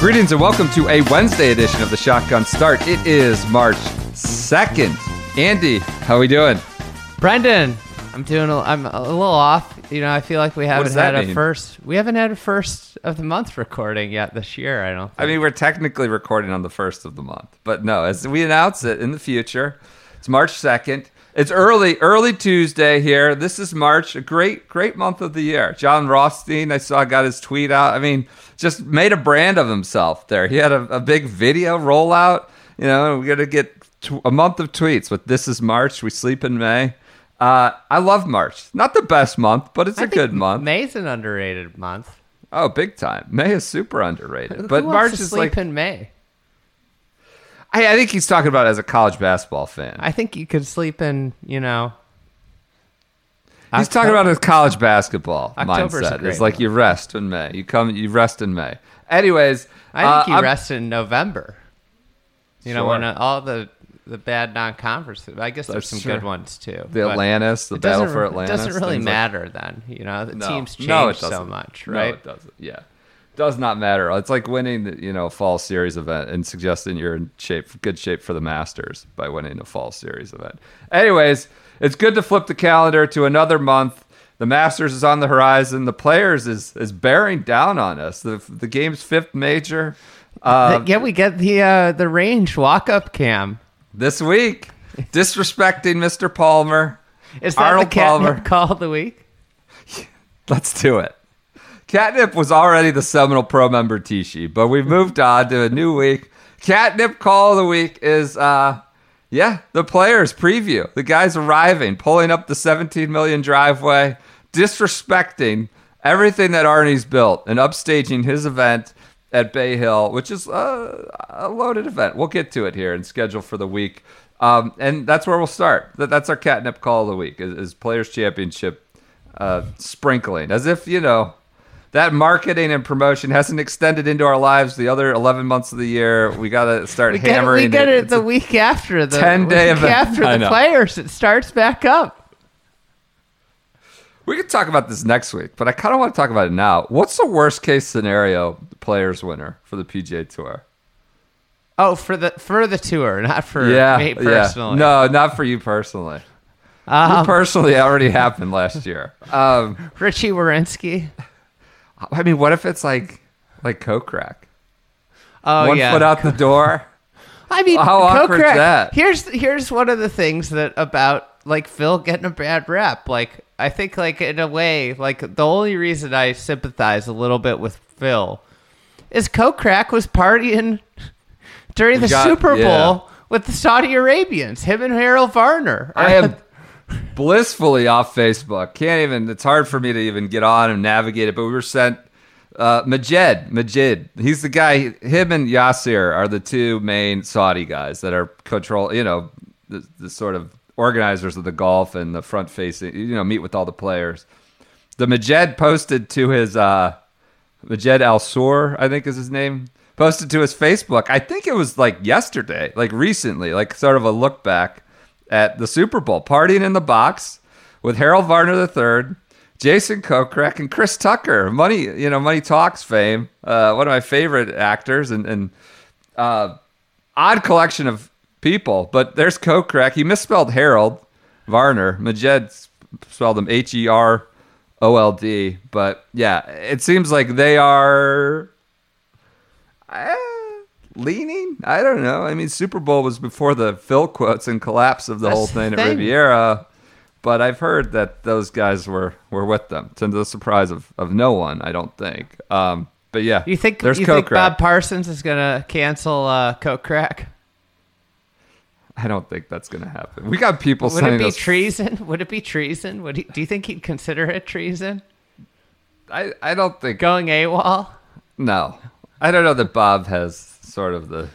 Greetings and welcome to a Wednesday edition of the Shotgun Start. It is March 2nd. Andy, how are we doing? Brendan, I'm doing. A, I'm a little off. You know, I feel like we haven't does that had a mean? first. We haven't had a first of the month recording yet this year. I don't. Think. I mean, we're technically recording on the first of the month, but no, as we announce it in the future, it's March 2nd. It's early, early Tuesday here. This is March, a great, great month of the year. Jon Rothstein, I saw, got his tweet out. I mean, just made a brand of himself there. He had a, a big video rollout. You know, we're going to get tw- a month of tweets with This is March. We sleep in May. Uh, I love March. Not the best month, but it's I a good month. May's an underrated month. Oh, big time. May is super underrated. But March is sleep like in May. I, I think he's talking about as a college basketball fan. I think you could sleep in. You know. he's talking about his college basketball October's mindset. It's like month. you rest in May. You come, you rest in May. Anyways, I think uh, you I'm- rest in November. You know, when all the the bad non-conference. I guess there's some true. good ones too. The Atlantis, the battle for Atlantis. It doesn't really things like- matter then. You know, the No. teams change No, so much, No, right? it doesn't. Yeah, does not matter. It's like winning, the, you know, a fall series event and suggesting you're in shape, good shape for the Masters by winning a fall series event. Anyways, it's good to flip the calendar to another month. The Masters is on the horizon. The Players is is bearing down on us. The the game's fifth major. Uh, yeah, we get the uh, the range walk up cam. this week, disrespecting Mr. Palmer. Is that Arnold the catnip Palmer. call of the week? Let's do it. Catnip was already the seminal Pro member Tishi, but we've moved on to a new week. Catnip call of the week is uh yeah, the players preview. The guys arriving, pulling up the 17 million driveway, disrespecting everything that Arnie's built and upstaging his event at Bay Hill, which is uh, a loaded event. We'll get to it here and schedule for the week. Um, and that's where we'll start. That's our catnip call of the week is, is Players Championship uh, sprinkling, as if you know that marketing and promotion hasn't extended into our lives the other 11 months of the year. We got to start We get, it, hammering we get it. it the week after the 10-day week event. after the players. It starts back up. We could talk about this next week, but I kind of want to talk about it now. What's the worst case scenario players winner for the PGA Tour? Oh, for the for the tour, not for yeah, me yeah. personally. No, not for you personally. you um, personally already happened last year. Um, Richy Werenski. I mean, what if it's like like Kokrak? Oh One yeah. One foot out the door. I mean, How awkward is that? Here's here's one of the things that about like Phil getting a bad rap. Like I think like in a way, like the only reason I sympathize a little bit with Phil is Kokrak was partying during the got- Super Bowl yeah. with the Saudi Arabians. Him and Harold Varner. I am blissfully off Facebook. Can't even. It's hard for me to even get on and navigate it. But we were sent uh, Majed. Majid. He's the guy. Him and Yasir are the two main Saudi guys that are control. You know, the, the sort of organizers of the golf and the front facing. You know, meet with all the players. The Majed posted to his uh, Majed Al Sorour, I think is his name. Posted to his Facebook. I think it was like yesterday, like recently, like sort of a look back at the Super Bowl, partying in the box with Harold Varner III, Jason Kokrak, and Chris Tucker. Money, you know, Money Talks fame. Uh, one of my favorite actors, and and uh, odd collection of people. But there's Kokrak. He misspelled Harold Varner. Majed spelled him H E R O L D. But yeah, it seems like they are leaning. I don't know. I mean, Super Bowl was before the Phil quotes and collapse of the That's whole the thing at. Riviera. But I've heard that those guys were, were with them, to the surprise of, of no one, I don't think. Um, but yeah, You think there's you think. Bob Parsons is gonna cancel uh, Crack? I don't think that's going to happen. We got people Would it be us. treason? Would it be treason? Would he, do you think he'd consider it treason? I, I don't think. Going AWOL? No, I don't know that Bob has sort of the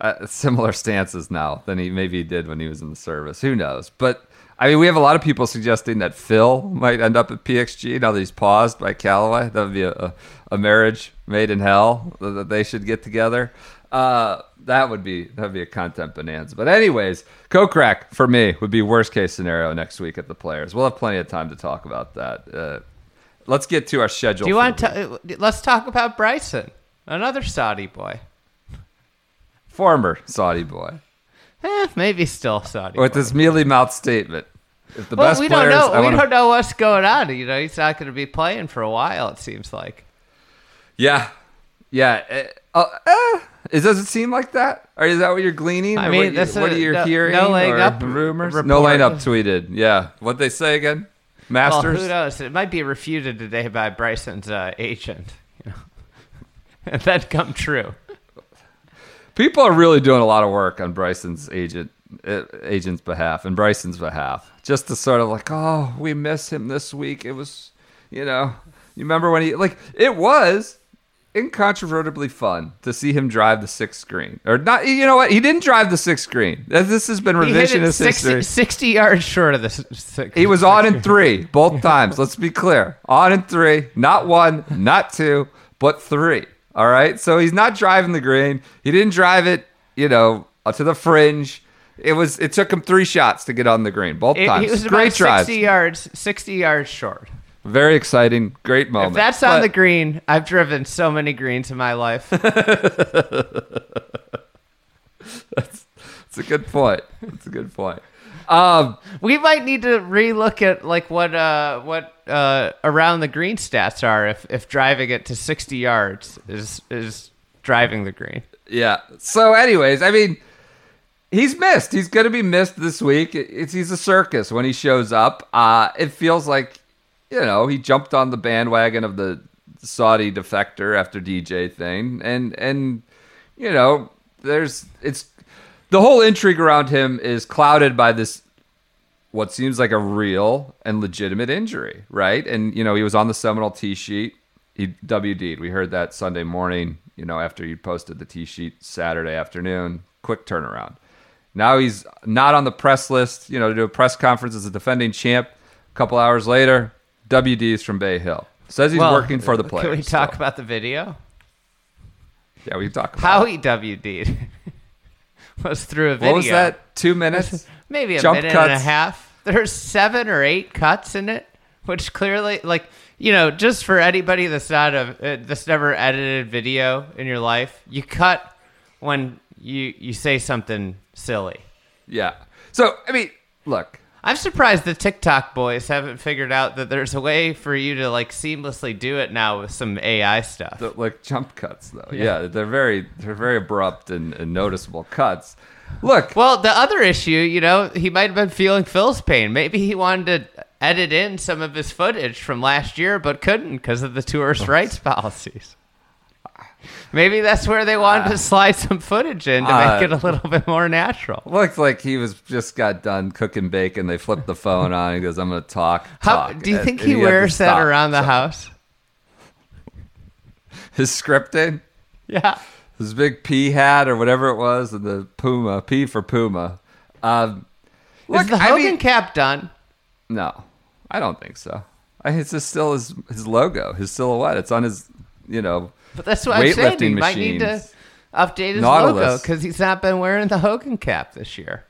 uh, similar stances now than he maybe did when he was in the service. Who knows? But I mean, we have a lot of people suggesting that Phil might end up at PXG now that he's paused by Callaway. That would be a, a, marriage made in hell that they should get together. Uh, that would be that would be a content bonanza. But anyways, Kokrak for me would be worst case scenario next week at the Players. We'll have plenty of time to talk about that. Uh, let's get to our schedule. Do you want to? Let's talk about Bryson, another Saudi boy. former Saudi boy Eh, maybe still Saudi. with boy. this mealy mouth statement? If the well, best we players, don't know. I we wanna- don't know what's going on. You know, he's not going to be playing for a while. It seems like. Yeah, yeah. Uh, uh, uh, it does it seem like that, or is that what you're gleaning? I mean, what, you- what a- are you no- hearing? no laying up rumors. report. No laying up tweeted. Yeah, what they say again? Well, Masters. who knows? It might be refuted today by Bryson's uh, agent. You know, and that come true. People are really doing a lot of work on Bryson's agent uh, agent's behalf and Bryson's behalf, just to sort of like, oh, we miss him this week. It was, you know, you remember when he like it was incontrovertibly fun to see him drive the sixth screen, or not? You know what? He didn't drive the sixth screen. This has been He hit it revisionist 60, history. 60 yards short of the. s- Six, He was on in three both times. Let's be clear. On in three, not one, not two, but three. All right. So he's not driving the green. He didn't drive it, you know, uh, to the fringe. It was. It took him three shots to get on the green both It- times. he was Great about drive. 60 yards, 60 yards short. Very exciting. Great moment. If that's on But- the green, I've driven so many greens in my life. That's It's a good point. It's a good point. Um, we might need to relook at like what uh what uh around the green stats are if if driving it to 60 yards is is driving the green. Yeah. So, anyways, I mean, he's missed. He's going to be missed this week. It's he's a circus when he shows up. Uh, it feels like, you know, he jumped on the bandwagon of the Saudi defector after DJ thing, and and you know, there's it's the whole intrigue around him is clouded by this what seems like a real and legitimate injury, right? And you know, he was on the Seminole tee sheet. He WD'd. We heard that Sunday morning, you know, after you posted the tee sheet Saturday afternoon. Quick turnaround. Now he's not on the press list, you know, to do a press conference as a defending champ. A couple hours later, WD's from Bay Hill. Says he's Well, working for the play. Can we talk about the video? Yeah, we can talk about How he WD'd was through a video. What was that? Two minutes? Maybe a Jump minute and a half. There's seven or eight cuts in it, which clearly, like, you know, just for anybody that's not a uh, that's never edited video in your life, you cut when you you say something silly. Yeah. So I mean, look, I'm surprised the TikTok boys haven't figured out that there's a way for you to like seamlessly do it now with some AI stuff. the, like jump cuts though. Yeah. Yeah, they're very they're very abrupt and, and noticeable cuts. Look, Well, the other issue, you know, he might have been feeling Phil's pain. Maybe he wanted to edit in some of his footage from last year, but couldn't because of the tourist rights policies. Maybe that's where they wanted to slide some footage in to Uh, make it a little bit more natural. Looks like he was just got done cooking bacon. They flipped the phone on. He goes, "I'm going to talk." How talk." do you think and he had to wears that around the So- house? His scripting, Yeah. his big P hat or whatever it was, and the Puma P for Puma. Um, look, Is the I Hogan mean- cap done? No, I don't think so. I, it's just still his his logo, his silhouette. It's on his, you know, But that's what I'm saying. He weightlifting might need to machines. update his logo Nautilus. because he's not been wearing the Hogan cap this year.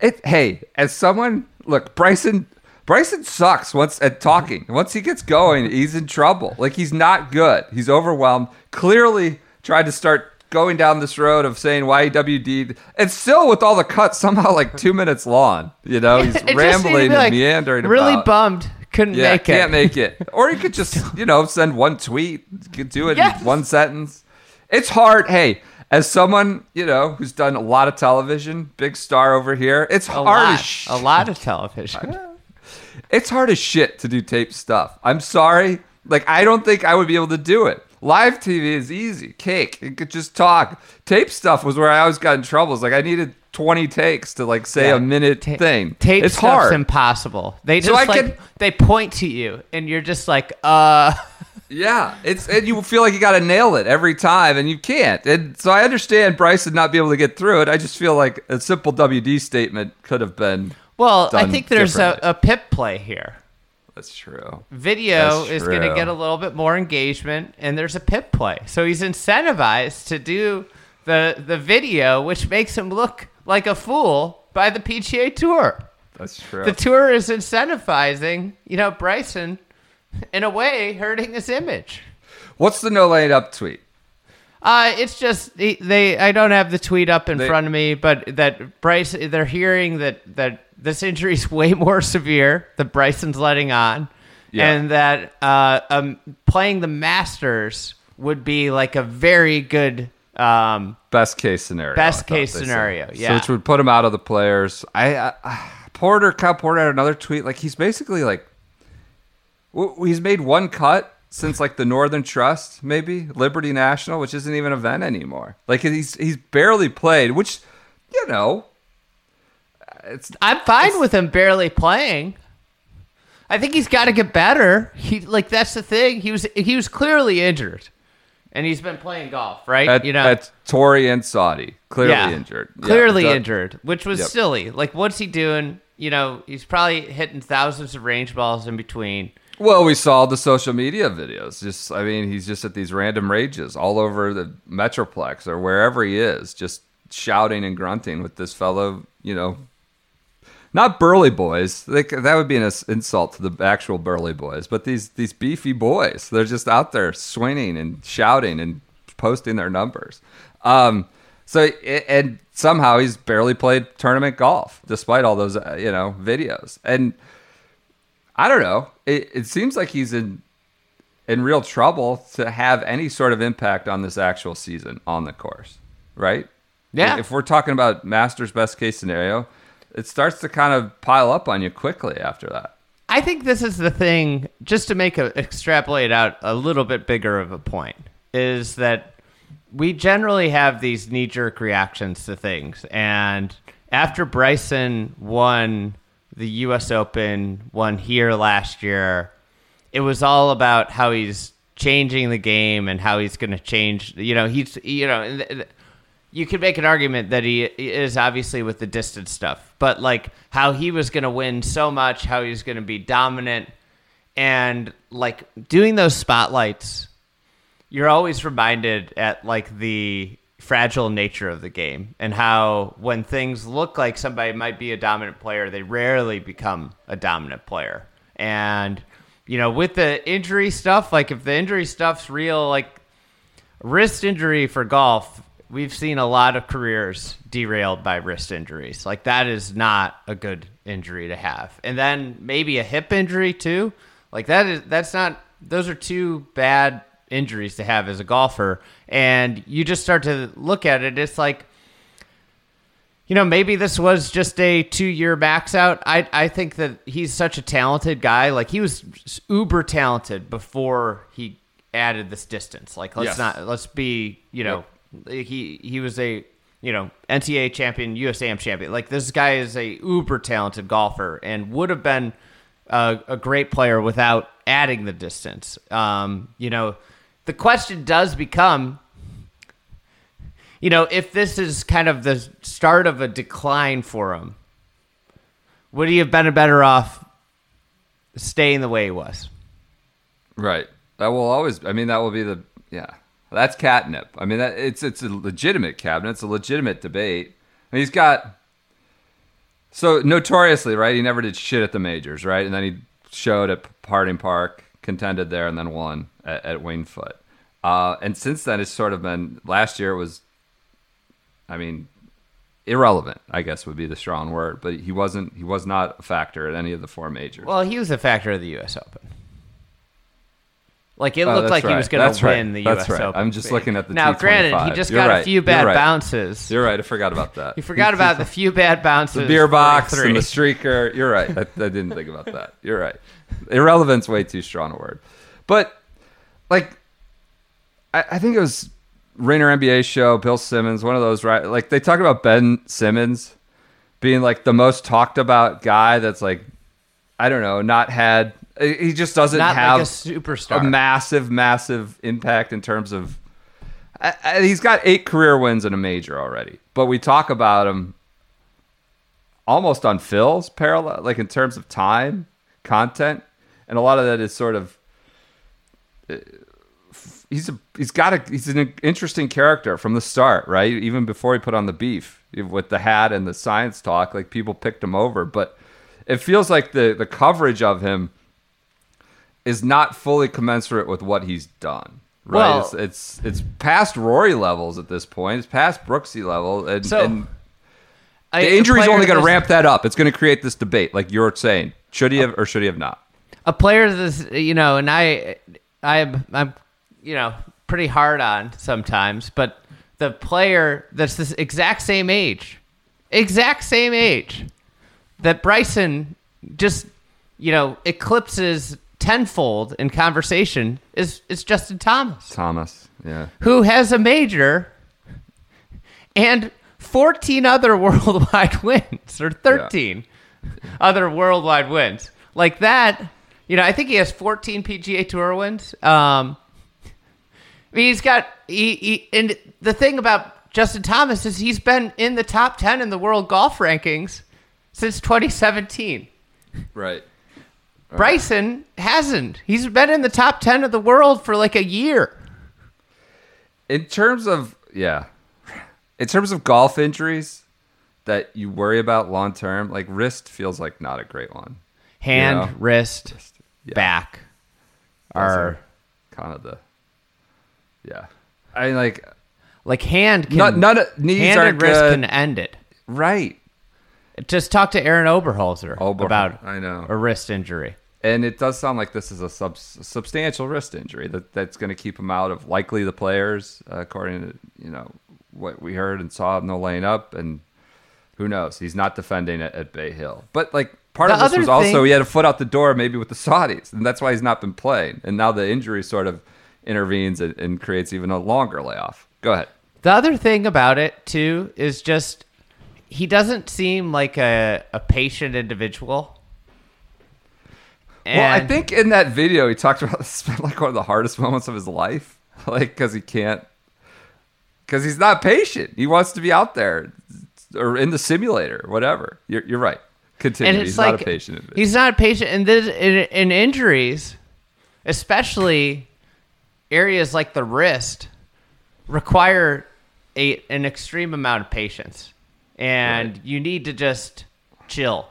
It, hey, as someone look, Bryson Bryson sucks once at talking. Once he gets going, he's in trouble. Like he's not good. He's overwhelmed. Clearly tried to start going down this road of saying YWD. And still with all the cuts, somehow like two minutes long. You know, he's It just needed to rambling be, and like, meandering Really about. bummed. Couldn't yeah, make it. can't make it. Or you could just, you know, send one tweet, you could do it Yes. in one sentence. It's hard. Hey, as someone, you know, who's done a lot of television, big star over here, it's a hard lot, as sh- a lot of television. it's hard as shit to do tape stuff. I'm sorry. Like I don't think I would be able to do it. Live TV is easy, cake. You could just talk. Tape stuff was where I always got in trouble. It's like I needed 20 takes to like say Yeah. a minute Ta- thing. Tape it's hard. impossible. They just So like they point to you, and you're just like, uh. Yeah, it's and you feel like you got to nail it every time, and you can't. And so I understand Bryson not be able to get through it. I just feel like a simple WD statement could have been. Well, I think there's a, a PIP play here. That's true. Video That's is going to get a little bit more engagement, and there's a PIP play. So he's incentivized to do the the video, which makes him look like a fool by the PGA Tour. That's true. The tour is incentivizing, you know, Bryson, in a way, hurting his image. What's the no laying up tweet? Uh, it's just they, they. I don't have the tweet up in They- front of me, but that Bryce, they're hearing that that this injury is way more severe that Bryson's letting on, Yeah. and that uh, um, playing the Masters would be like a very good. Um, Best case scenario. Best case said. scenario, So yeah. which would put him out of the players. I, I Porter, Kyle Porter had another tweet. Like he's basically like, w- he's made one cut since like the Northern Trust, maybe Liberty National, which isn't even an event anymore. Like he's he's barely played, which you know, it's I'm fine with him barely playing. I think he's got to get better. He like that's the thing. He was he was clearly injured, and he's been playing golf, right? at, you know, at Torrey and Saudi, clearly injured, Clearly that- injured, which was Yep. silly. Like, what's he doing? You know, he's probably hitting thousands of range balls in between. Well, we saw the social media videos. Just, I mean, he's just at these random rages all over the Metroplex or wherever he is, just shouting and grunting with this fellow, you know, not burly boys. Like, that would be an insult to the actual burly boys, but these these beefy boys. They're just out there swinging and shouting and posting their numbers. Um, so, and somehow he's barely played tournament golf despite all those, uh, you know, videos. And I don't know. It, it seems like he's in in real trouble to have any sort of impact on this actual season on the course, right? Yeah. If we're talking about Masters best case scenario, it starts to kind of pile up on you quickly after that. I think this is the thing, just to make a extrapolate out a little bit bigger of a point, is that we generally have these knee jerk reactions to things. And after Bryson won the US Open, won here last year, it was all about how he's changing the game and how he's going to change. You know, he's, you know, you could make an argument that he is obviously with the distance stuff, but like how he was going to win so much, how he was going to be dominant, and like doing those spotlights, you're always reminded at like the fragile nature of the game and how when things look like somebody might be a dominant player, they rarely become a dominant player. And you know, with the injury stuff, like if the injury stuff's real, like wrist injury for golf, we've seen a lot of careers derailed by wrist injuries. Like that is not a good injury to have. And then maybe a hip injury too. Like that is that's not those are two bad injuries to have as a golfer. And you just start to look at it, it's like you know, maybe this was just a two-year max out. I I think that he's such a talented guy. Like he was uber talented before he added this distance. Like let's Yes. not let's be you know he he was a you know NCAA champion, USAM champion. Like this guy is a uber talented golfer and would have been a, a great player without adding the distance. Um, you know, the question does become you know, if this is kind of the start of a decline for him, would he have been better off staying the way he was? Right. That will always. I mean, that will be the. Yeah. That's catnip. I mean, that it's it's a legitimate cabinet. It's a legitimate debate. And he's got. So notoriously, right? He never did shit at the majors, right? And then he showed at Harding Park, contended there, and then won at, at Winged Foot. Uh, and since then, it's sort of been. Last year it was. I mean, irrelevant. I guess would be the strong word, but he wasn't. He was not a factor at any of the four majors. Well, he was a factor of the U.S. Open. Like it Oh, looked like he was going to right. win the That's U.S. right. Open. I'm just looking at the now. Granted, he just You're got right. a few You're bad right. bounces. You're right. I forgot about that. You forgot about the few bad bounces. the beer box and the streaker. You're right. I, I didn't think about that. You're right. Irrelevant's way too strong a word. But like I, I think it was Rainer NBA show, Bill Simmons, one of those right like they talk about Ben Simmons being like the most talked about guy that's like I don't know, not had he just doesn't Not have like a superstar. a massive, massive impact in terms of. I, I, he's got eight career wins in a major already, but we talk about him almost on Phil's parallel, like in terms of time, content, and a lot of that is sort of. uh, He's a he's got a he's an interesting character from the start, right? Even before he put on the beef with the hat and the science talk, like people picked him over, but it feels like the the coverage of him is not fully commensurate with what he's done. Right? Well- it's, it's it's past Rory levels at this point. It's past Brooksy level, and, So, and I- the injury's player only going to ramp that up. It's going to create this debate, like you're saying. Should he have or should he have not? a player that's you know, and I, I'm I'm, you know, pretty hard on sometimes, but the player that's this exact same age, exact same age, that Bryson just, you know, eclipses tenfold in conversation is is Justin Thomas, Thomas, yeah, who has a major and 14 other worldwide wins or 13 other worldwide wins. Like that you know i think he has 14 pga tour wins. Um I mean, he's got he, he and the thing about justin thomas is he's been in the top 10 in the world golf rankings since 2017 right. Bryson hasn't he's been in the top 10 of the world for like a year In terms of yeah, in terms of golf injuries that you worry about long term, like wrist feels like not a great one. hand Yeah. wrist Yeah. back Those are kind of the yeah. I mean, like like hand can none, none of knees hand are and wrist good. can end it. right. Just talk to Aaron Oberholser Ober- about I know. a wrist injury. And it does sound like this is a sub- substantial wrist injury that that's going to keep him out of likely the players, uh, according to you know what we heard and saw. In no laying up, and who knows? He's not defending it at Bay Hill. But like part The of this was also he had a foot out the door, maybe with the Saudis, and that's why he's not been playing. And now the injury sort of intervenes and, and creates even a longer layoff. Go ahead. The other thing about it too is just he doesn't seem like a, a patient individual. Well, I think in that video he talked about this been like one of the hardest moments of his life, like because he can't, because he's not patient. He wants to be out there or in the simulator, whatever. You're, you're right. Continue. and it's he's like not a patient. he's not a patient, and this in, in injuries, especially areas like the wrist, require a an extreme amount of patience, and Right. you need to just chill.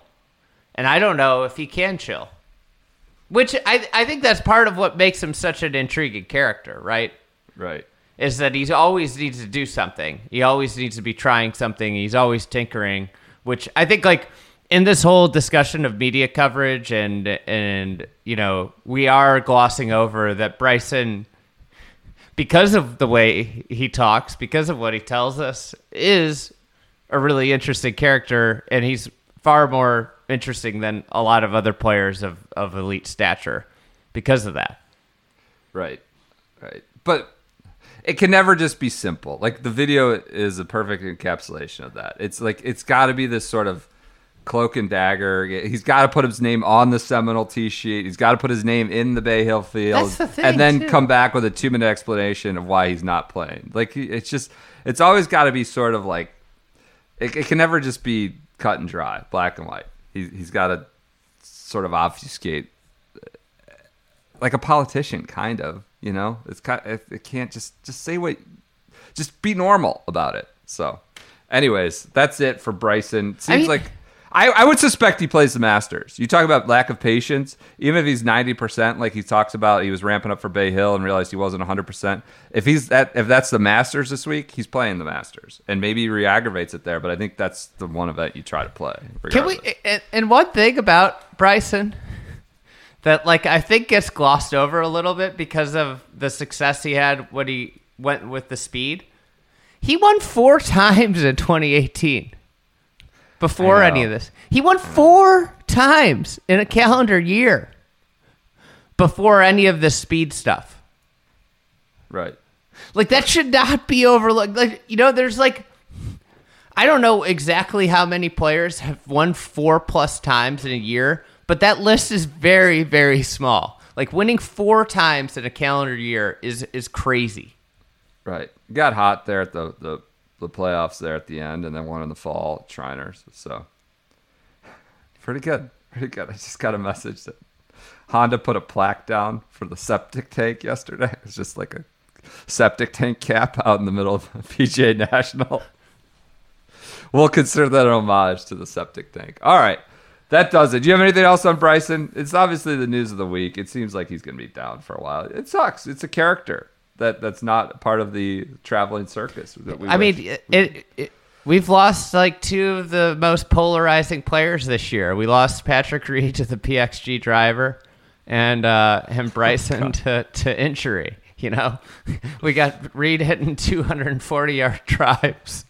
And I don't know if he can chill, which I I think that's part of what makes him such an intriguing character, right? right. is that he always needs to do something. He always needs to be trying something. He's always tinkering, which I think like in this whole discussion of media coverage and and you know, we are glossing over that Bryson because of the way he talks, because of what he tells us, is a really interesting character and he's far more interesting than a lot of other players of, of elite stature because of that. Right. Right. But it can never just be simple. Like the video is a perfect encapsulation of that. It's like it's got to be this sort of cloak and dagger. He's got to put his name on the Seminole tee sheet. He's got to put his name in the Bay Hill field, That's the thing, and then too. come back with a two minute explanation of why he's not playing. Like it's just it's always got to be sort of like it, it can never just be cut and dry, black and white. He, he's got to sort of obfuscate like a politician, kind of. You know, it's kind. It, it can't just just say what, just be normal about it. So, anyways, that's it for Bryson. Seems mean- like I, I would suspect he plays the Masters. You talk about lack of patience. Even if he's ninety percent, like he talks about, he was ramping up for Bay Hill and realized he wasn't hundred percent. If he's that, if that's the Masters this week, he's playing the Masters, and maybe he re-aggravates it there. But I think that's the one event you try to play. Can we? And, and one thing about Bryson that, like, I think gets glossed over a little bit because of the success he had when he went with the speed. He won four times in 2018. Before any of this, he won four times in a calendar year. Before any of this speed stuff, Right. Like that should not be overlooked. Like you know, there's like I don't know exactly how many players have won four plus times in a year, but that list is very, very small. Like winning four times in a calendar year is is crazy. Right. Got hot there at the, the, the playoffs there at the end and then one in the fall, Shriners. So pretty good. Pretty good. I just got a message that Honda put a plaque down for the septic tank yesterday. It was just like a septic tank cap out in the middle of PGA National. We'll consider that an homage to the septic tank. All right. That does it. Do you have anything else on Bryson? It's obviously the news of the week. It seems like he's going to be down for a while. It sucks. It's a character that that's not part of the traveling circus. That we I wish- mean, it, it, it we've lost like two of the most polarizing players this year. We lost Patrick Reed to the PXG driver, and uh, and Bryson to to injury. You know, we got Reed hitting 240 yard drives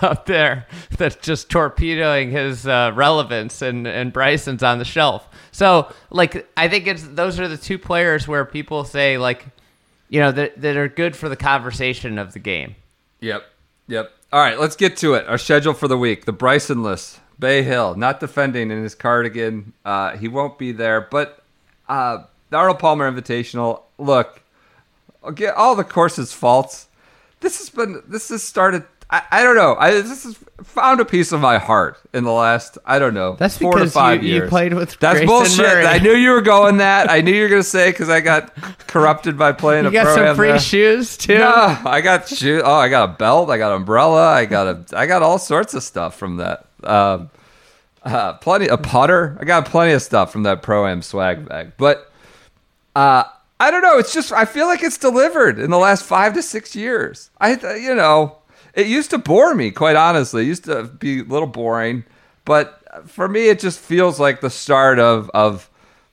up there that's just torpedoing his uh, relevance and and Bryson's on the shelf. So like I think it's those are the two players where people say like you know that that are good for the conversation of the game. Yep. Yep. All right, let's get to it. Our schedule for the week. The Bryson list. Bay Hill, not defending in his cardigan. Uh, he won't be there. But uh, the Arnold Palmer Invitational, look, okay, all the course's faults. This has been, this has started, I, I don't know. I This has found a piece of my heart in the last, I don't know, That's four to five you- you played with That's Grayson bullshit. Murray. I knew you were going that. I knew you were going to say because I got corrupted by playing You a got some free there. shoes too. No, I got shoe. Oh, I got a belt. I got an umbrella. I got a. I got all sorts of stuff from that. Um, uh, plenty a putter. I got plenty of stuff from that pro am swag bag. But uh, I don't know. It's just I feel like it's delivered in the last five to six years. I you know it used to bore me quite honestly. It used to be a little boring, but for me it just feels like the start of of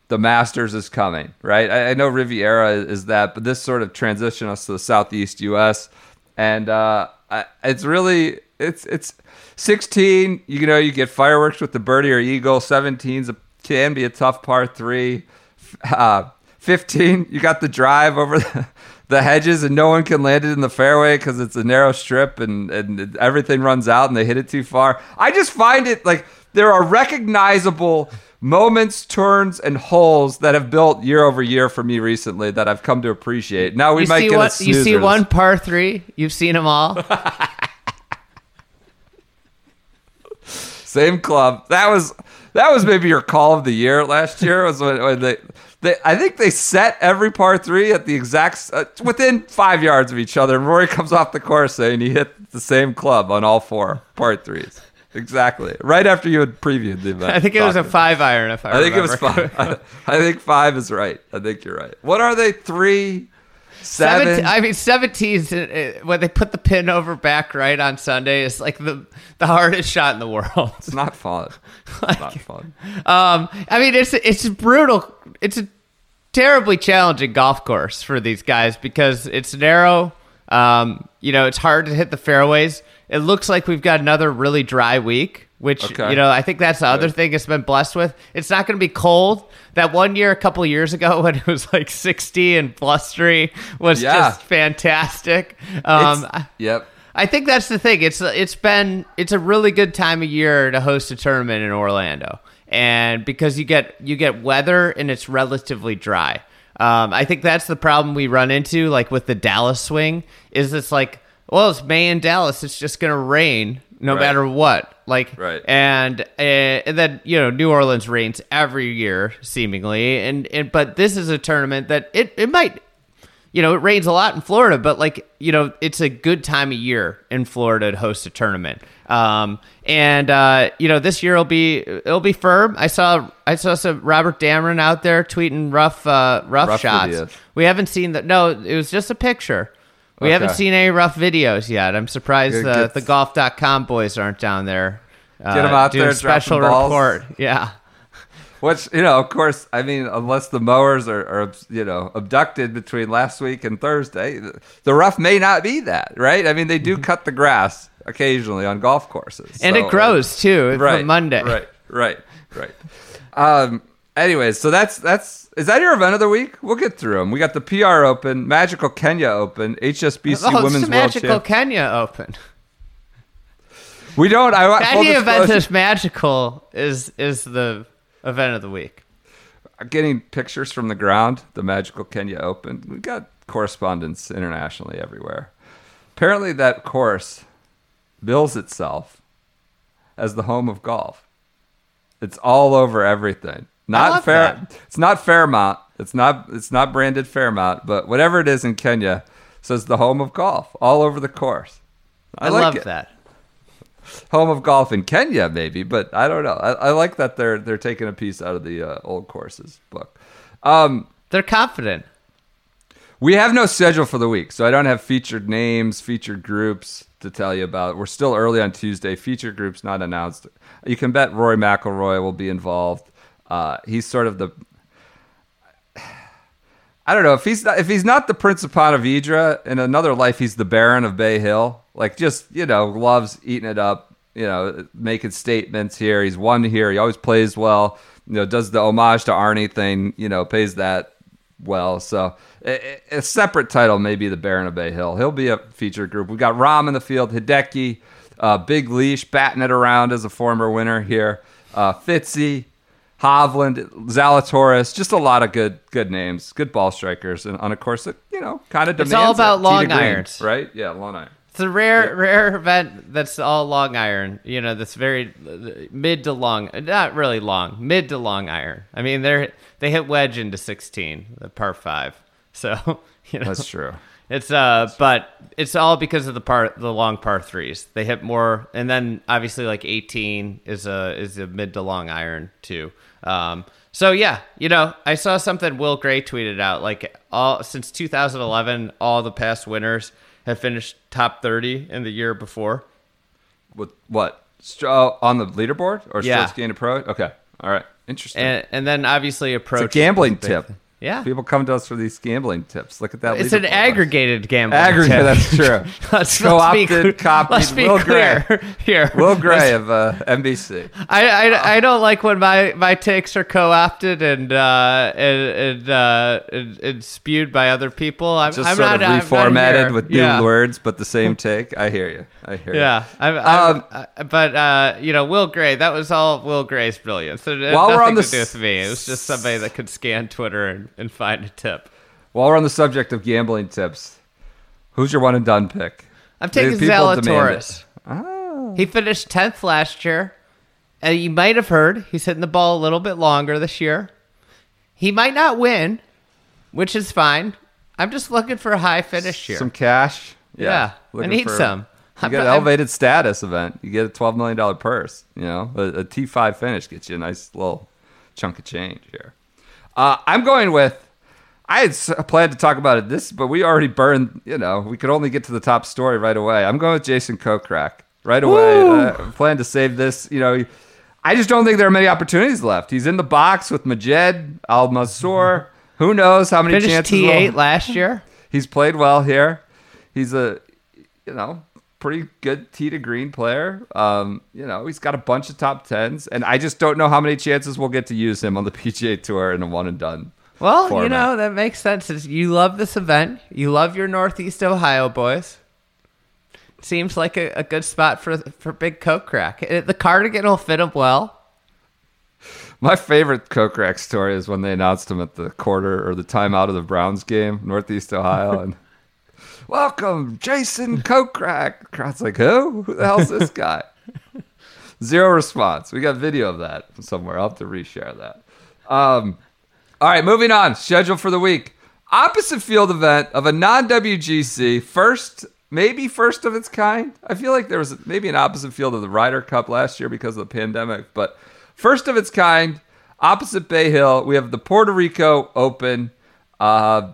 the Masters is coming, right? I, I know Riviera is that, but this sort of transition us to the Southeast U.S. and uh, I, it's really it's it's 16. You know, you get fireworks with the birdie or eagle. 17 can be a tough par three. Uh, 15, you got the drive over the, the hedges, and no one can land it in the fairway because it's a narrow strip and and everything runs out and they hit it too far. I just find it like there are recognizable moments, turns, and holes that have built year over year for me recently that I've come to appreciate. Now we you might see get what a you see one par three. You've seen them all. Same club. That was that was maybe your call of the year last year. Was when, when they, they I think they set every par three at the exact uh, within five yards of each other. And Rory comes off the course saying he hit the same club on all four par threes. Exactly. Right after you had previewed the event. I think it was a five iron. If I, I think it was five. I, I think five is right. I think you're right. What are they? Three, seven. 17, I mean, 17's uh, when they put the pin over back right on Sunday is like the the hardest shot in the world. it's not fun. It's not fun. Um, I mean, it's it's brutal. It's a terribly challenging golf course for these guys because it's narrow. Um, you know, it's hard to hit the fairways. It looks like we've got another really dry week, which Okay. you know I think that's the other thing it's been blessed with. It's not going to be cold. That one year, a couple years ago, when it was like sixty and blustery, was Yeah. just fantastic. Um, It's- yep. I think that's the thing. It's it's been it's a really good time of year to host a tournament in Orlando, and because you get you get weather and it's relatively dry. Um, I think that's the problem we run into, like with the Dallas swing, is it's like, well, it's May in Dallas, it's just gonna rain no Right. matter what. Like, Right. and uh, and then you know New Orleans rains every year seemingly, and and but this is a tournament that it it might you know, it rains a lot in Florida, but like, you know, it's a good time of year in Florida to host a tournament. Um, and uh, you know, this year will be it'll be firm. I saw I saw some Robert Damron out there tweeting rough uh, rough, Rough shots. We haven't seen that. No, it was just a picture. We Okay. haven't seen any rough videos yet. I'm surprised the, good. the golf.com boys aren't down there. Uh, Get 'em out doing there a special report. Yeah. Which you know, of course, I mean, unless the mowers are, are you know abducted between last week and Thursday, the rough may not be that right. I mean, they do cut the grass occasionally on golf courses, And so- it grows too right from Monday. Right, right, right. Um, anyways, so that's that's is that your event of the week? We'll get through them. We got the PR Open, Magical Kenya Open, HSBC Oh, Women's the World Magical Champ. Kenya Open. We don't. I full Any event that's magical is is the event of the week. getting pictures from the ground, the Magical Kenya Open. We've got correspondence internationally everywhere. Apparently, that course bills itself as the home of golf. It's all over everything. Not fair. that. It's not Fairmount. It's not. It's not branded Fairmount, but whatever it is in Kenya says the home of golf all over the course. I, like love it. that. Home of golf in Kenya, maybe, but I don't know. I, I like that they're they're taking a piece out of the uh, old courses book. Um, They're confident. We have no schedule for the week, so I don't have featured names, featured groups to tell you about. We're still early on Tuesday. Featured groups not announced. You can bet Rory McIlroy will be involved. Uh, he's sort of the. I don't know if he's not, if he's not the Prince of Ponte Vedra in another life, he's the Baron of Bay Hill. Like just you know, loves eating it up. You know, making statements here. He's won here. He always plays well. You know, does the homage to Arnie thing. You know, pays that well. So a, a separate title maybe the Baron of Bay Hill. He'll be a featured group. We got Rahm in the field, Hideki, uh, Big Leash batting it around as a former winner here. Uh, Fitzy, Hovland, Zalatoris, just a lot of good good names, good ball strikers, and on a course that you know kind of demands. It's all about it. Long green, irons. right? Yeah, long iron. It's a rare, rare event that's all long iron. You know, that's very mid to long, not really long, mid to long iron. I mean, they're they hit wedge into sixteen, the par five. So you know, That's true. It's uh, but it's all because of the part the long par threes. They hit more, and then obviously like eighteen is a is a mid to long iron too. Um, so yeah, you know, I saw something Will Gray tweeted out like all since 2011, all the past winners have finished top 30 in the year before. With what? Str- uh, on the leaderboard or Yeah. approach? Okay, all right, interesting. And and then obviously it's approach a gambling tip. Yeah. people come to us for these gambling tips. Look at that. It's an aggregated gambling. Aggregate. tip. That's true. let's, Co-opted, let's be, copied. let's be Will clear here. Will Gray of uh, NBC. I, I, I don't like when my, my takes are co-opted and uh, and and, uh, and, and spewed by other people. I'm, Just I'm sort not, of reformatted with new yeah. words, but the same take. I hear you. I hear Yeah, you. I'm, I'm, Um, uh, but uh, you know, Will Gray. That was all Will Gray's brilliance. It While we're on the to do with me. It was just somebody that could scan Twitter and, and find a tip. While we're on the subject of gambling tips, who's your one and done pick? I'm taking Zalatoris. it. He ah. finished tenth last year, and you might have heard he's hitting the ball a little bit longer this year. He might not win, which is fine. I'm just looking for a high finish here. Some cash. Yeah, I Looking need some. You I'm- get an I'm- elevated status event. You get a twelve million dollar purse. You know, a, a T five finish gets you a nice little chunk of change here. Uh, I'm going with. I had planned to talk about it this, but we already burned. You know, we could only get to the top story right away. I'm going with Jason Kokrak right away. Uh, I plan to save this. You know, I just don't think there are many opportunities left. He's in the box with Majed Al Mansour. Who knows how many finished chances? T eight last year. He's played well here. He's a, you know, pretty good tee to green player. Um, you know, he's got a bunch of top tens, and I just don't know how many chances we'll get to use him on the PGA Tour in a one and done. Well, you know that makes sense. You love this event. You love your Northeast Ohio boys. Seems like a, a good spot for for Big Kokrak. Uh, The cardigan will fit him well. My favorite Kokrak story is when they announced him at the quarter or the timeout of the Browns game, Northeast Ohio, and welcome Jason Kokrak. Crowd's like, who? Who the hell's this guy? Zero response. We got video of that somewhere. I'll have to reshare that. Um, all right, moving on. Schedule for the week. Opposite field event of a non WGC, first, maybe first of its kind. I feel like there was maybe an opposite field of the Ryder Cup last year because of the pandemic, but first of its kind, opposite Bay Hill. We have the Puerto Rico Open. Uh,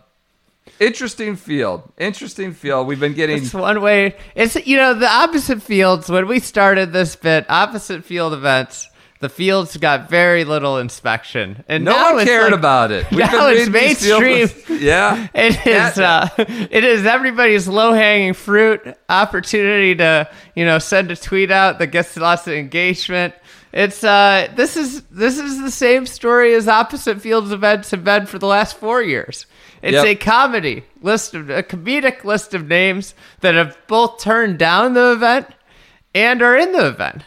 interesting field. Interesting field. We've been getting. It's one way. It's you know the opposite fields. When we started this bit, opposite field events, the fields got very little inspection, and No one cared like- about it. We've now it's mainstream. yeah. it is. Uh, it is everybody's low hanging fruit opportunity to you know send a tweet out that gets lots of engagement. It's uh this is this is the same story as opposite fields events have been for the last four years. It's Yep. a comedy list of a comedic list of names that have both turned down the event and are in the event.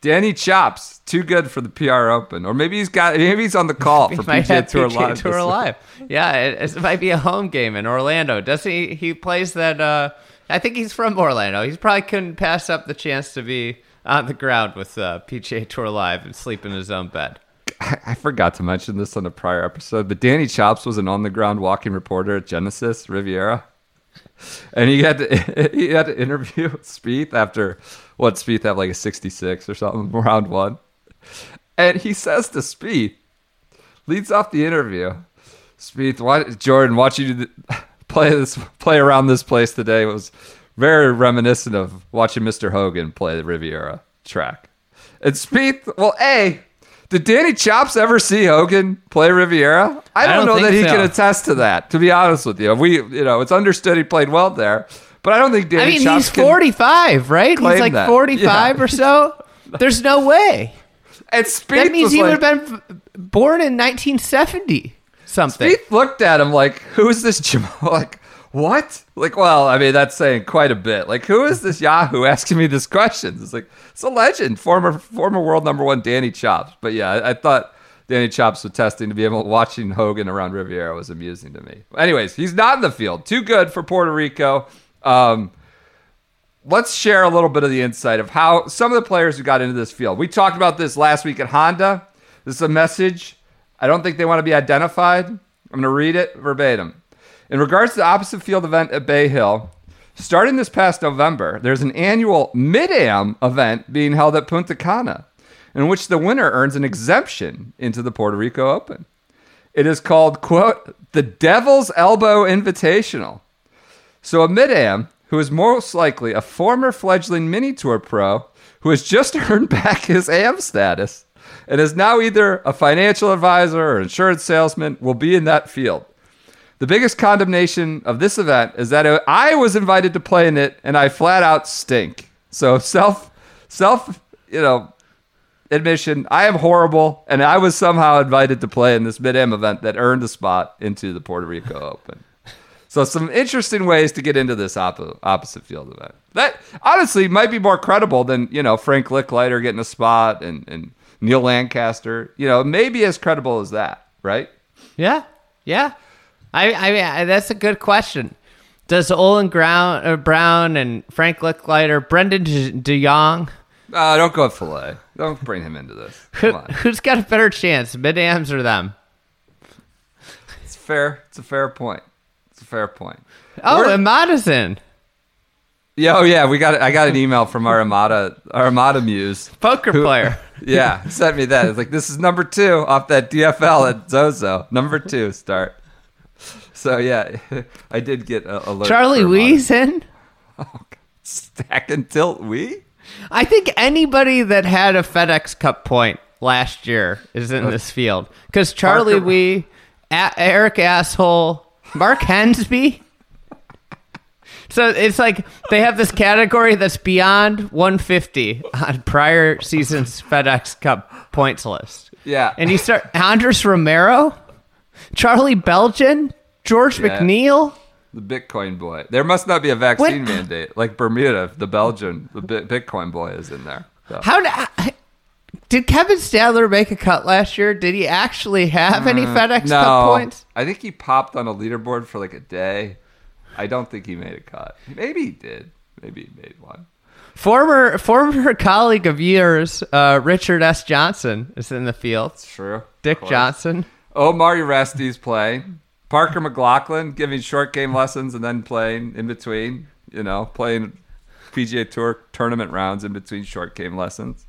Danny Chops, too good for the PR Open, or maybe he's got maybe he's on the call for PGA Tour PGA Live. Tour. Live. Yeah, it, it might be a home game in Orlando. Does he? He plays that. Uh, I think he's from Orlando. He probably couldn't pass up the chance to be on the ground with uh, PGA Tour Live and sleep in his own bed. I, I forgot to mention this on a prior episode, but Danny Chops was an on the ground walking reporter at Genesis Riviera. And he had to he had to interview Spieth after what Spieth had like a 66 or something round one. And he says to Spieth, leads off the interview. Spieth, why, Jordan, watching you play this play around this place today was very reminiscent of watching Mr. Hogan play the Riviera track. And Spieth, well, a did Danny Chops ever see Hogan play Riviera? I don't, don't know that he so. can attest to that. To be honest with you, we you know it's understood he played well there, but I don't think Danny Chops. I mean, Chops he's 45, right? He's like 45 Yeah. or so. There's no way. And Spieth That means was he like, would have been born in 1970 something. Spieth looked at him like, "Who is this Jamal?" Like, what? Like, well, I mean, that's saying quite a bit. Like, who is this Yahoo asking me this question? It's like it's a legend, former former world number one Danny Chops. But yeah, I, I thought Danny Chops was testing to be able watching Hogan around Riviera was amusing to me. Anyways, he's not in the field. Too good for Puerto Rico. Um, let's share a little bit of the insight of how some of the players who got into this field. We talked about this last week at Honda. This is a message. I don't think they want to be identified. I'm going to read it verbatim. In regards to the opposite field event at Bay Hill, starting this past November, there's an annual Mid-Am event being held at Punta Cana, in which the winner earns an exemption into the Puerto Rico Open. It is called, quote, the Devil's Elbow Invitational. So a mid-am who is most likely a former fledgling mini tour pro who has just earned back his AM status and is now either a financial advisor or insurance salesman will be in that field. The biggest condemnation of this event is that I was invited to play in it and I flat out stink. So self self, you know, admission, I am horrible and I was somehow invited to play in this mid-am event that earned a spot into the Puerto Rico Open. So some interesting ways to get into this oppo- opposite field event. That honestly might be more credible than you know Frank Licklider getting a spot and, and Neal Lancaster. You know, maybe as credible as that, right? Yeah, yeah. I, I mean, that's a good question. Does Olin Brown, uh, Brown and Frank Licklider, Brendan De, Jong, Uh, don't go with filet. Don't bring him into this. Who, on. Who's got a better chance, mid-ams or them? it's fair. It's a fair point. It's a fair point. Oh, We're- and Madison, Yeah, oh yeah, we got. I got an email from our Armada, our Armada Muse. poker Who- player. Yeah, sent me that. It's like this is number two off that DFL at Zozo. Number two start. So yeah, I did get a alert. Charlie. Wi's in. Oh, stack and tilt we. I think anybody that had a FedEx Cup point last year is in uh, this field because Charlie Parker- Wi, A- Eric Asshole, Mark Hensby. So it's like they have this category that's beyond 150 on prior season's FedEx Cup points list. Yeah, And you start Andres Romero, Charlie Belgian, George Yeah. McNeill. the Bitcoin boy. There must not be a vaccine What? mandate like Bermuda. The Belgian, the Bitcoin boy is in there. So. How did, did Kevin Stadler make a cut last year? Did he actually have any FedEx Mm, no, Cup points? I think he popped on a leaderboard for like a day. I don't think he made a cut. Maybe he did. Maybe he made one. Former former colleague of yours, uh, Richard S. Johnson, is in the field. It's true. Dick. Johnson. Omar Uresti's playing. Parker McLachlin giving short game lessons and then playing in between. You know, playing PGA Tour tournament rounds in between short game lessons.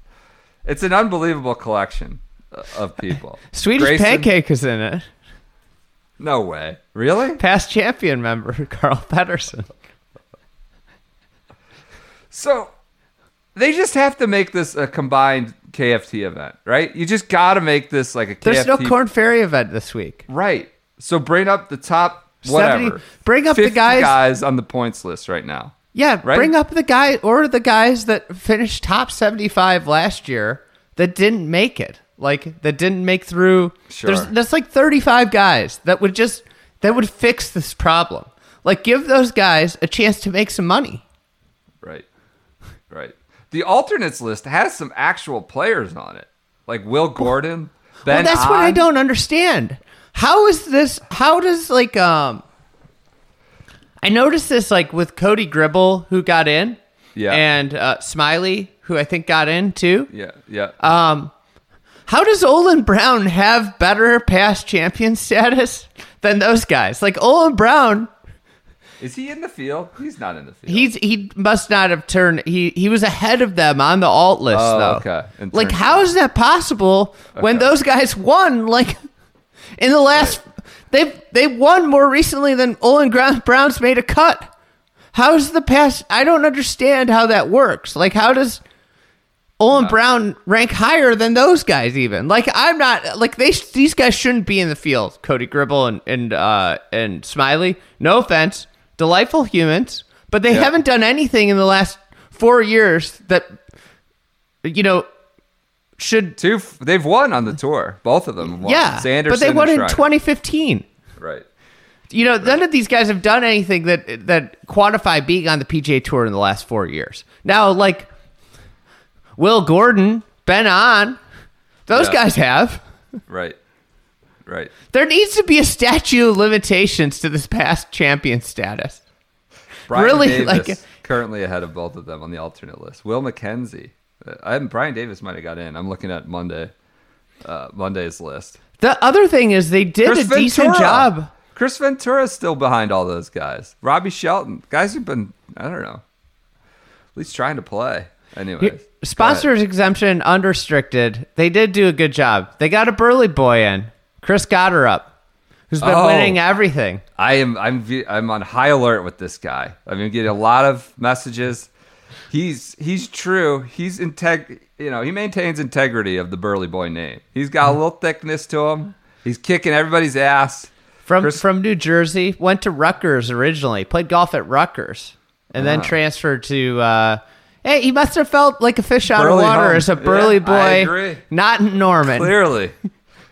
It's an unbelievable collection uh, of people. Swedish Grayson- Pancake is in it. No way. Really? Past champion member Carl Pettersson. So they just have to make this a combined KFT event, right? You just got to make this like a KFT. There's no Corn Ferry event this week. Right. So bring up the top whatever. 70 bring up the 50 guys- on the points list right now. Yeah, Right? bring up the guy or the guys that finished top 75 last year that didn't make it. Like that didn't make through. Sure. There's that's like 35 guys that would just that would fix this problem. Like give those guys a chance to make some money. Right. Right. The alternates list has some actual players on it, like Will Gordon. Ben well, that's what I don't understand. How is this? How does like um? I noticed this like with Cody Gribble who got in, Yeah. and uh, Smylie who I think got in too. Yeah. Yeah. Um, how does Olin Brown have better past champion status than those guys? Like Olin Brown, Is he in the field? He's not in the field. he's he must not have turned. He he was ahead of them on the alt list Oh, though. okay. Like how is that possible when those guys won? Like in the last, they've they won more recently than Olin Brown's made a cut. How's the past? I don't understand how that works. Like how does Olin Brown rank higher than those guys even? Like I'm not like they these guys shouldn't be in the field. Cody Gribble and and uh and Smylie. No offense, delightful humans, but they Yeah. haven't done anything in the last 4 years that you know should Two. They've won on the tour. Both of them. Won. yeah, Sanderson but they won in 2015. Right. You know, none of these guys have done anything that that quantify being on the PGA Tour in the last four years. Now, like Will Gordon, Ben An, those Yeah. guys have. Right. Right. There needs to be a statute of limitations to this past champion status. Brian Really, Davis like- currently ahead of both of them on the alternate list. Will McKenzie. I Brian Davis might have got in. I'm looking at Monday. Uh, Monday's list. The other thing is they did Chris a decent job. Kris Ventura's still behind all those guys. Robby Shelton, guys who've been, I don't know, at least trying to play. Anyway, Sponsors exemption unrestricted. They did do a good job. They got a burly boy in, Chris Gotterup, who's been Oh. winning everything. I am I'm I'm on high alert with this guy. I've been getting a lot of messages. He's he's true. He's integ. You know, he maintains integrity of the burly Boy name. He's got a little thickness to him. He's kicking everybody's ass. From Chris- from New Jersey, went to Rutgers originally, played golf at Rutgers, and then Ah. transferred to. Uh, hey, he must have felt like a fish out of water home. as a burly Yeah, boy, I agree. not in Norman. Clearly,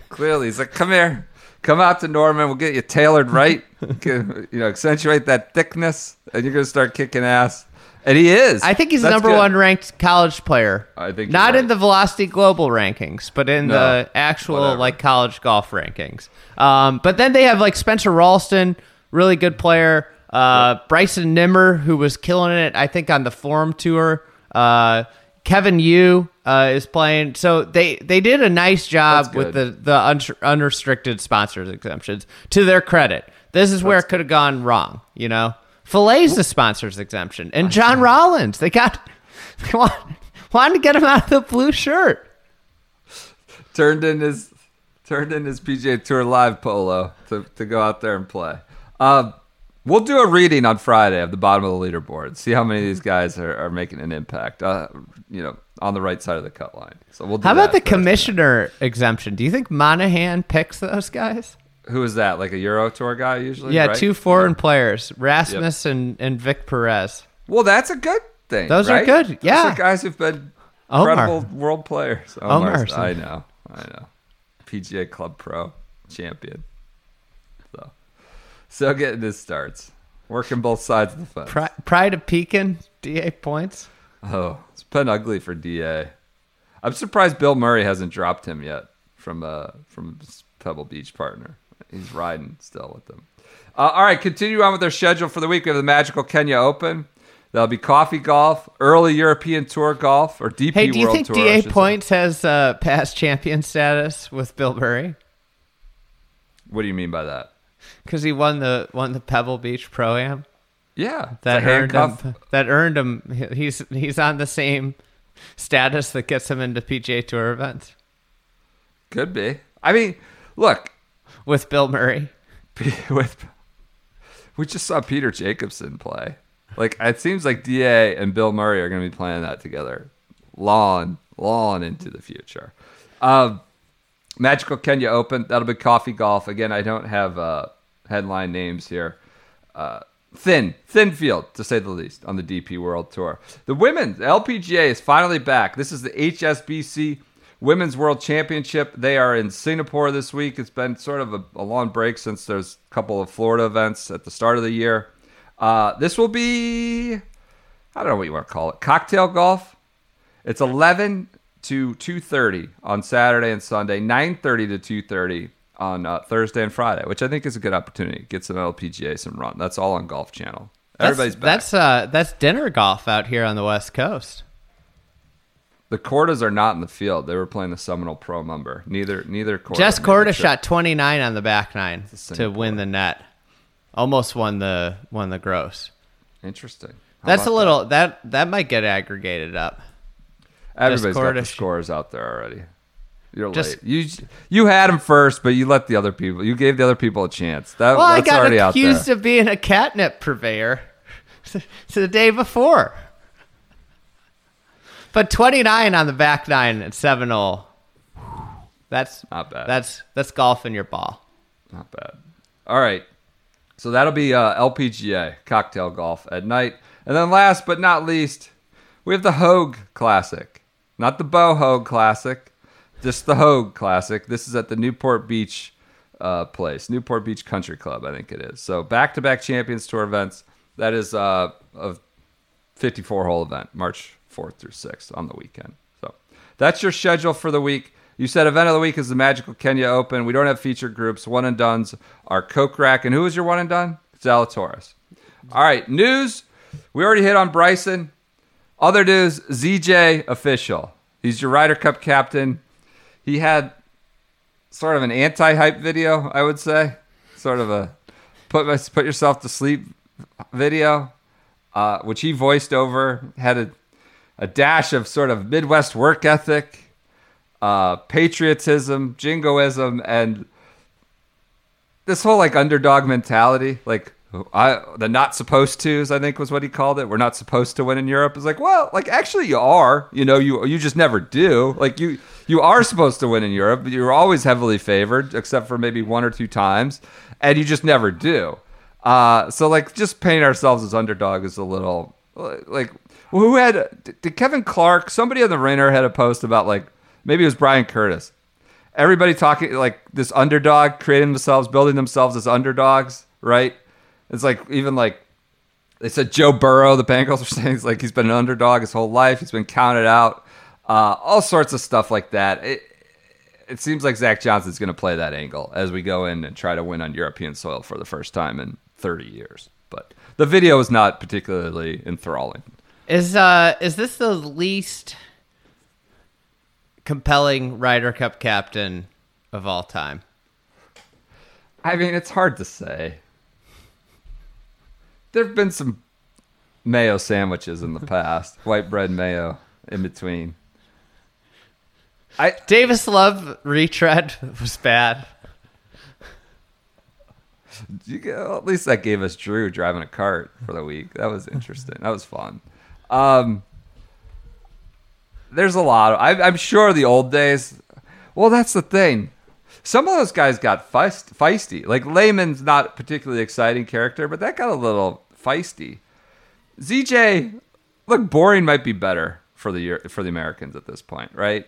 clearly, he's like, come here, come out to Norman. We'll get you tailored right. Get- you know, accentuate that thickness, and you're gonna start kicking ass. And he is. I think he's the That's number good. one ranked college player. I think you're not in right. the Velocity Global rankings, but in No, the actual whatever. like college golf rankings. Um, but then they have like Spencer Ralston, really good player. Uh, Bryson Nimmer, who was killing it, I think, on the Forme Tour. Uh, Kevin Yu uh, is playing, so they they did a nice job That's with good. the the un- unrestricted sponsors exemptions. To their credit, this is where it could have gone wrong. You know, Fillets the sponsors exemption, and John Rollins. They got they want, wanted to get him out of the blue shirt. turned in his turned in his PGA Tour live polo to, to go out there and play. Um, we'll do a reading on Friday of the bottom of the leaderboard. See how many of these guys are, are making an impact. Uh, you know, on the right side of the cut line. So we'll. Do How about the commissioner exemption? Do you think Monahan picks those guys? Who is that? Like a Euro Tour guy usually? Yeah, right? two foreign players, Rasmus and, and Vic Perez. Well, that's a good thing. Those are right? good, Those yeah. are guys who've been Omar. incredible world players. Omar's- Omar's- I know. I know. PGA Club Pro champion. So, so getting his starts, working both sides of the fence. Pri- Pride of Pekin, DA points. Oh, it's been ugly for Da. I'm surprised Bill Murray hasn't dropped him yet from uh from Pebble Beach partner. He's riding still with them. Uh, all right, continue on with our schedule for the week. We have the Magical Kenya Open. That'll be coffee golf, early European Tour golf, or DP Hey, do you World think Tour. DA should say. points has uh, past champion status with Bill Murray What do you mean by that? because he won the won the Pebble Beach Pro Am? Yeah, That earned handcuff. him. That earned him. He's he's on the same status that gets him into PGA Tour events Could be. I mean, look, with Bill Murray. with we just saw Peter Jacobsen play. Like it seems like Da and Bill Murray are going to be playing that together, long, long into the future. Um, Magical Kenya Open. That'll be coffee golf again. I don't have uh, headline names here. Uh, thin, thin field to say the least on the DP World Tour. The women's LPGA is finally back. This is the HSBC Women's World Championship. They are in Singapore this week. It's been sort of a, a long break since there's a couple of Florida events at the start of the year. Uh, this will be, I don't know what you want to call it, cocktail golf. It's 11 to 2:30 on Saturday and Sunday, 9:30 to 2:30 on uh, Thursday and Friday, which I think is a good opportunity. Get some LPGA, some run. That's all on Golf Channel. Everybody's that's, back. That's uh, that's dinner golf out here on the West Coast. The Kordas are not in the field. They were playing the Seminole Pro number. Neither neither Korda. Jess Korda shot 29 on the back nine to win the net. Almost won the won the gross. Interesting. How That's a little that that might get aggregated up. that? Everybody's got the scores out there already. You're Just- late. You you had them first, but you let the other people. You gave the other people a chance. That, Well, I got accused of being a catnip purveyor the day before. But 29 on the back nine at 7 0. That's Not bad. That's that's golfing your ball. Not bad. All right. So that'll be uh, LPGA cocktail golf at night, and then last but not least, we have the Hoag Classic, not the Bo Hoag Classic, just the Hoag Classic. This is at the Newport Beach uh, place, Newport Beach Country Club, I think it is. So back-to-back Champions Tour events. That is uh, a 54-hole event, March 4th through 6th on the weekend. So that's your schedule for the week. You said event of the week is the Magical Kenya Open. We don't have featured groups. One and dones are Kokrak. And who is your one and done? Zalatoris. All right, news. We already hit on Bryson. Other news ZJ official. He's your Ryder Cup captain. He had sort of an anti hype video, I would say. Sort of a put, put yourself to sleep video, uh, which he voiced over. Had a, a dash of sort of Midwest work ethic uh, patriotism, jingoism, and this whole like underdog mentality, like I the not supposed tos, I think was what he called it. We're not supposed to win in Europe. It's like, well, like actually you are. You know, you you just never do. Like you you are supposed to win in Europe. But you're always heavily favored, except for maybe one or two times, and you just never do. Uh, so like just painting ourselves as underdog is a little like who had did Kevin Clark? Somebody on the Ringer had a post about like maybe it was Bryan Curtis. Everybody talking like this underdog creating themselves building themselves as underdogs right? It's like even like they said joe burrow the bengals are saying it's like he's been an underdog his whole life. He's been counted out. Uh, all sorts of stuff like that. It, it seems like zach johnson's going to play that angle as we go in and try to win on european soil for the first time in 30 years. But the video is not particularly enthralling Is uh is this the least compelling Ryder Cup captain of all time? I mean, it's hard to say. There have been some mayo sandwiches in the past, white bread mayo in between. I Davis Love retread was bad. you at least that gave us Drew driving a cart for the week. That was interesting. That was fun. Um, there's a lot. Of, I, I'm sure the old days. Well, that's the thing. Some of those guys got feist, feisty. Like Lehman's not particularly exciting character, but that got a little feisty. ZJ, look, boring might be better for the for the Americans at this point, right?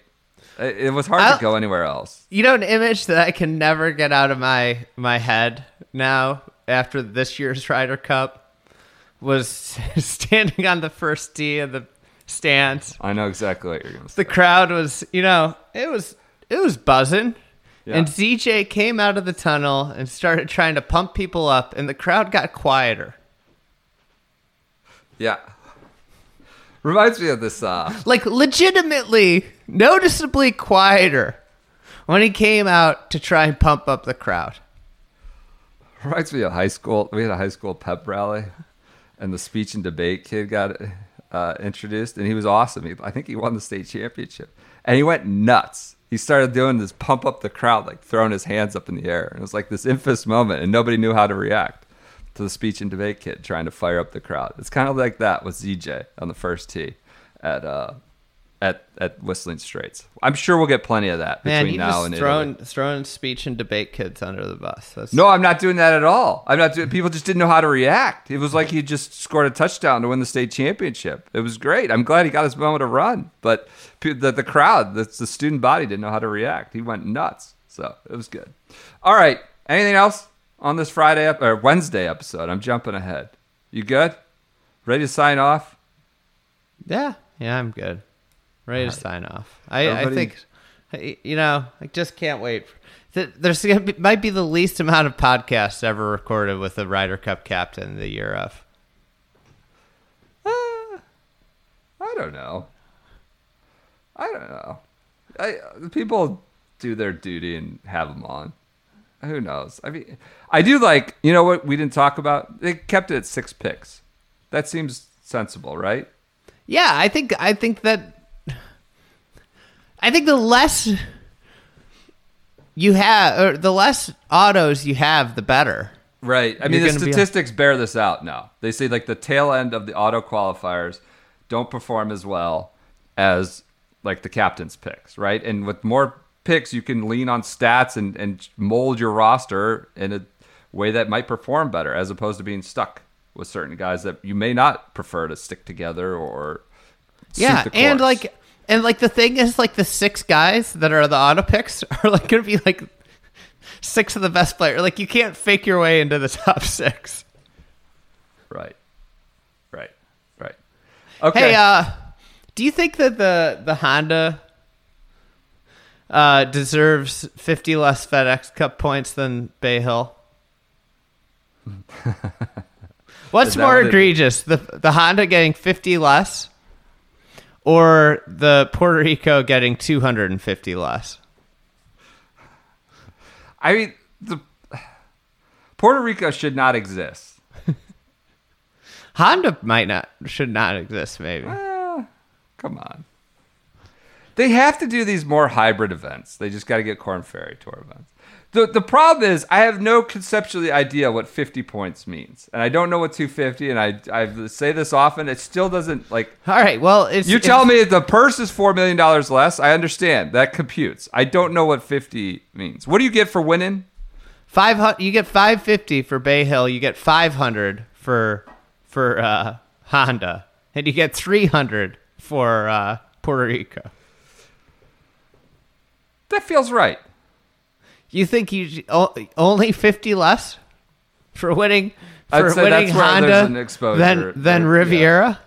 It, it was hard I'll- to go anywhere else. You know an image that I can never get out of my my head now after this year's Ryder Cup was standing on the first tee of the stands. I know exactly what you're going to say. The crowd was, you know, it was it was buzzing. Yeah. And ZJ came out of the tunnel and started trying to pump people up and the crowd got quieter. Yeah. Reminds me of this. Uh, Like legitimately noticeably quieter when he came out to try and pump up the crowd. reminds me of high school. We had a high school pep rally, and the speech and debate kid got uh, introduced, and he was awesome. He, I think he won the state championship, and he went nuts. He started doing this pump up the crowd, like throwing his hands up in the air. And it was like this infamous moment, and nobody knew how to react to the speech and debate kid trying to fire up the crowd. It's kind of like that with ZJ on the first tee at uh, at at Whistling Straits. I'm sure we'll get plenty of that Man, between now and throwing Italy. throwing speech and debate kids under the bus. That's, No, I'm not doing that at all. I'm not doing. People just didn't know how to react. It was like he just scored a touchdown to win the state championship. It was great. I'm glad he got his moment to run, but the the crowd, the, the student body, didn't know how to react. He went nuts. So it was good. All right. Anything else on this Friday ep- or Wednesday episode? I'm jumping ahead. You good? Ready to sign off? Yeah, yeah, I'm good. Ready to sign off. I, I think, you know, I just can't wait. There's gonna be, might be the least amount of podcasts ever recorded with the Ryder Cup captain the year of. Uh, I don't know. I don't know. I people do their duty and have them on. Who knows? I mean, I do like you know what we didn't talk about. They kept it at six picks. That seems sensible, right? Yeah, I think I think that I think the less you have, or the less autos you have, the better. Right. I mean, You're the gonna be- statistics bear this out now. They say like the tail end of the auto qualifiers don't perform as well as like the captain's picks, right? And with more picks, you can lean on stats and, and mold your roster in a way that might perform better as opposed to being stuck with certain guys that you may not prefer to stick together or yeah, and like, and like the thing is, like the six guys that are the auto picks are like gonna be like six of the best players. Like you can't fake your way into the top six. right, right, right. Okay. Hey, uh, do you think that the the Honda uh, deserves fifty less FedEx Cup points than Bay Hill? What's more what egregious, the the Honda getting fifty less, or the Puerto Rico getting two hundred and fifty less? I mean, the Puerto Rico should not exist. Honda might not should not exist. Maybe Eh, come on. They have to do these more hybrid events. They just got to get Corn Ferry Tour events. The, the problem is, I have no conceptually idea what 50 points means. And I don't know what 250, and I, I say this often. It still doesn't, like, all right. Well, it's you tell me the purse is $4 million less. I understand. That computes. I don't know what 50 means. What do you get for winning? Five hundred. You get five fifty for Bay Hill. You get five hundred for for uh, Honda, and you get three hundred for uh, Puerto Rico. That feels right. You think you only fifty less for winning for winning Honda exposure than than yeah. Riviera?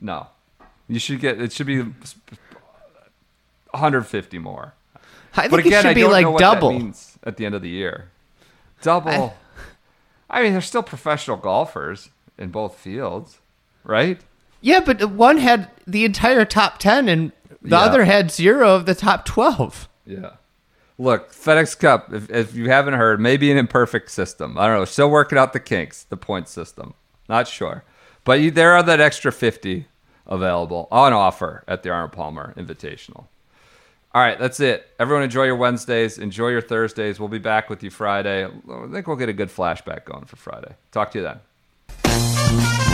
No. You should get, it should be 150 more. I think But again, it should I be don't like know what double. that means at the end of the year. Double. I, mean, they're still professional golfers in both fields, right? Yeah, but one had the entire top ten, and the Yeah. other had zero of the top twelve. Yeah. Look, FedEx Cup. If, if you haven't heard, maybe an imperfect system. I don't know. Still working out the kinks. The point system. Not sure, but you, there are that extra fifty available on offer at the Arnold Palmer Invitational. All right, that's it. Everyone enjoy your Wednesdays. Enjoy your Thursdays. We'll be back with you Friday. I think we'll get a good flashback going for Friday. Talk to you then.